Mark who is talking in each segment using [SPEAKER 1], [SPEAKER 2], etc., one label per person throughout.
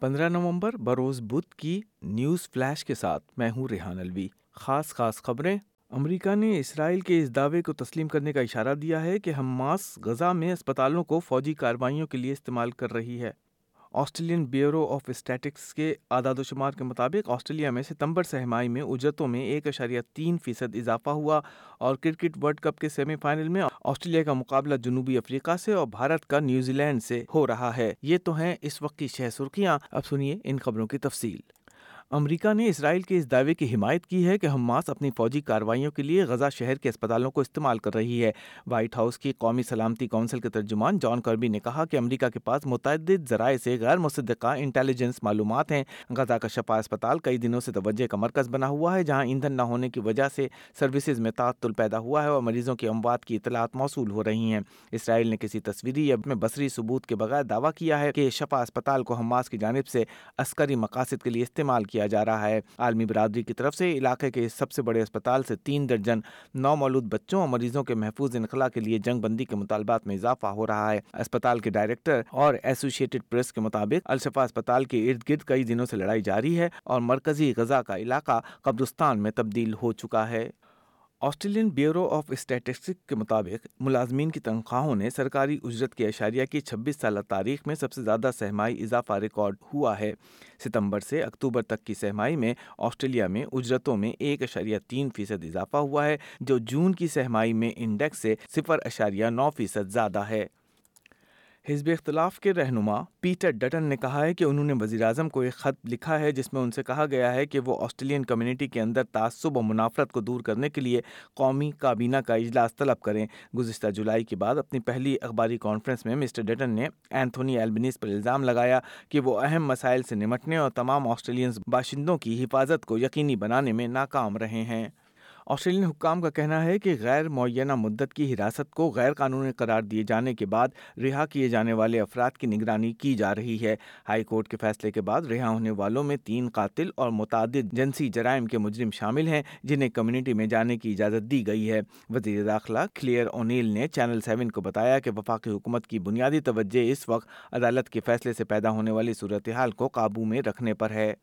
[SPEAKER 1] پندرہ نومبر بروز بدھ کی نیوز فلیش کے ساتھ میں ہوں ریحان الوی۔ خاص خاص خبریں۔ امریکہ نے اسرائیل کے اس دعوے کو تسلیم کرنے کا اشارہ دیا ہے کہ حماس غزہ میں اسپتالوں کو فوجی کارروائیوں کے لیے استعمال کر رہی ہے۔ آسٹریلین بیورو آف اسٹیٹکس کے اعداد و شمار کے مطابق آسٹریلیا میں ستمبر سہمائی میں اجرتوں میں ایک اشاریہ تین فیصد اضافہ ہوا اور کرکٹ ورلڈ کپ کے سیمی فائنل میں آسٹریلیا کا مقابلہ جنوبی افریقہ سے اور بھارت کا نیوزی لینڈ سے ہو رہا ہے۔ یہ تو ہیں اس وقت کی شہ سرخیاں۔ اب سنیے ان خبروں کی تفصیل۔ امریکہ نے اسرائیل کے اس دعوے کی حمایت کی ہے کہ حماس اپنی فوجی کارروائیوں کے لیے غزہ شہر کے اسپتالوں کو استعمال کر رہی ہے۔ وائٹ ہاؤس کی قومی سلامتی کونسل کے ترجمان جان کربی نے کہا کہ امریکہ کے پاس متعدد ذرائع سے غیر مصدقہ انٹیلیجنس معلومات ہیں۔ غزہ کا شفا اسپتال کئی دنوں سے توجہ کا مرکز بنا ہوا ہے، جہاں ایندھن نہ ہونے کی وجہ سے سروسز میں تعطل پیدا ہوا ہے اور مریضوں کی اموات کی اطلاعات موصول ہو رہی ہیں۔ اسرائیل نے کسی تصویری یا بصری ثبوت کے بغیر دعویٰ کیا ہے کہ شفا اسپتال کو حماس کی جانب سے عسکری مقاصد کے لیے استعمال کیا جا رہا ہے۔ عالمی برادری کی طرف سے علاقے کے سب سے بڑے اسپتال سے تین درجن نو مولود بچوں اور مریضوں کے محفوظ انخلا کے لیے جنگ بندی کے مطالبات میں اضافہ ہو رہا ہے۔ اسپتال کے ڈائریکٹر اور ایسوسیٹڈ پریس کے مطابق الشفا اسپتال کے ارد گرد کئی دنوں سے لڑائی جاری ہے اور مرکزی غزہ کا علاقہ قبرستان میں تبدیل ہو چکا ہے۔ آسٹریلین بیورو آف اسٹیٹسٹک کے مطابق ملازمین کی تنخواہوں نے سرکاری اجرت کے اشاریہ کی چھبیس سالہ تاریخ میں سب سے زیادہ سہمائی اضافہ ریکارڈ ہوا ہے۔ ستمبر سے اکتوبر تک کی سہمائی میں آسٹریلیا میں اجرتوں میں ایک اشاریہ تین فیصد اضافہ ہوا ہے، جو جون کی سہمائی میں انڈیکس سے صفر اشاریہ نو فیصد زیادہ ہے۔ حزب اختلاف کے رہنما پیٹر ڈٹن نے کہا ہے کہ انہوں نے وزیر اعظم کو ایک خط لکھا ہے جس میں ان سے کہا گیا ہے کہ وہ آسٹریلین کمیونٹی کے اندر تعصب و منافرت کو دور کرنے کے لیے قومی کابینہ کا اجلاس طلب کریں۔ گزشتہ جولائی کے بعد اپنی پہلی اخباری کانفرنس میں مسٹر ڈٹن نے اینتھونی ایلبنیز پر الزام لگایا کہ وہ اہم مسائل سے نمٹنے اور تمام آسٹریلین باشندوں کی حفاظت کو یقینی بنانے میں ناکام رہے ہیں۔ آسٹریلین حکام کا کہنا ہے کہ غیر معینہ مدت کی حراست کو غیر قانونی قرار دیے جانے کے بعد رہا کیے جانے والے افراد کی نگرانی کی جا رہی ہے۔ ہائی کورٹ کے فیصلے کے بعد رہا ہونے والوں میں تین قاتل اور متعدد جنسی جرائم کے مجرم شامل ہیں جنہیں کمیونٹی میں جانے کی اجازت دی گئی ہے۔ وزیر داخلہ کلیئر اونیل نے چینل سیون کو بتایا کہ وفاقی حکومت کی بنیادی توجہ اس وقت عدالت کے فیصلے سے پیدا ہونے والی صورتحال کو قابو میں رکھنے پر ہے۔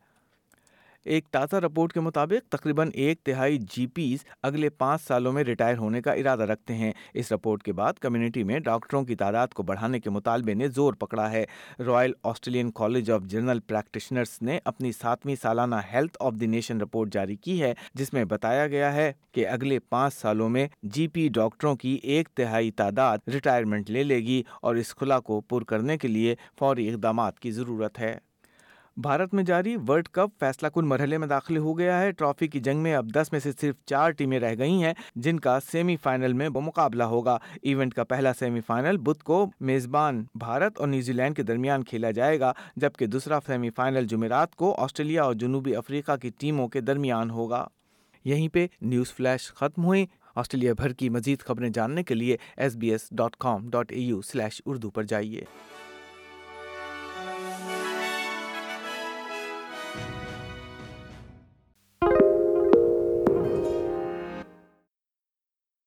[SPEAKER 1] ایک تازہ رپورٹ کے مطابق، تقریباً ایک تہائی جی پیز اگلے پانچ سالوں میں ریٹائر ہونے کا ارادہ رکھتے ہیں۔ اس رپورٹ کے بعد کمیونٹی میں ڈاکٹروں کی تعداد کو بڑھانے کے مطالبے نے زور پکڑا ہے۔ Royal Australian college of general practitioners نے اپنی ساتویں سالانہ health of the nation report جاری کی ہے، جس میں بتایا گیا ہے کہ اگلے پانچ سالوں میں جی پی ڈاکٹروں کی ایک تہائی تعداد ریٹائرمنٹ لے لے گی اور اس خلا کو پر کرنے کے لیے فوری اقدامات کی ضرورت ہے۔ بھارت میں جاری ورلڈ کپ فیصلہ کن مرحلے میں داخل ہو گیا ہے۔ ٹرافی کی جنگ میں اب دس میں سے صرف چار ٹیمیں رہ گئی ہیں جن کا سیمی فائنل میں مقابلہ ہوگا۔ ایونٹ کا پہلا سیمی فائنل بدھ کو میزبان بھارت اور نیوزی لینڈ کے درمیان کھیلا جائے گا، جبکہ دوسرا سیمی فائنل جمعرات کو آسٹریلیا اور جنوبی افریقہ کی ٹیموں کے درمیان ہوگا۔ یہیں پہ نیوز فلیش ختم ہوئی آسٹریلیا بھر کی مزید خبریں جاننے کے لیے S B S dot com dot A U slash Urdu پر جائیے۔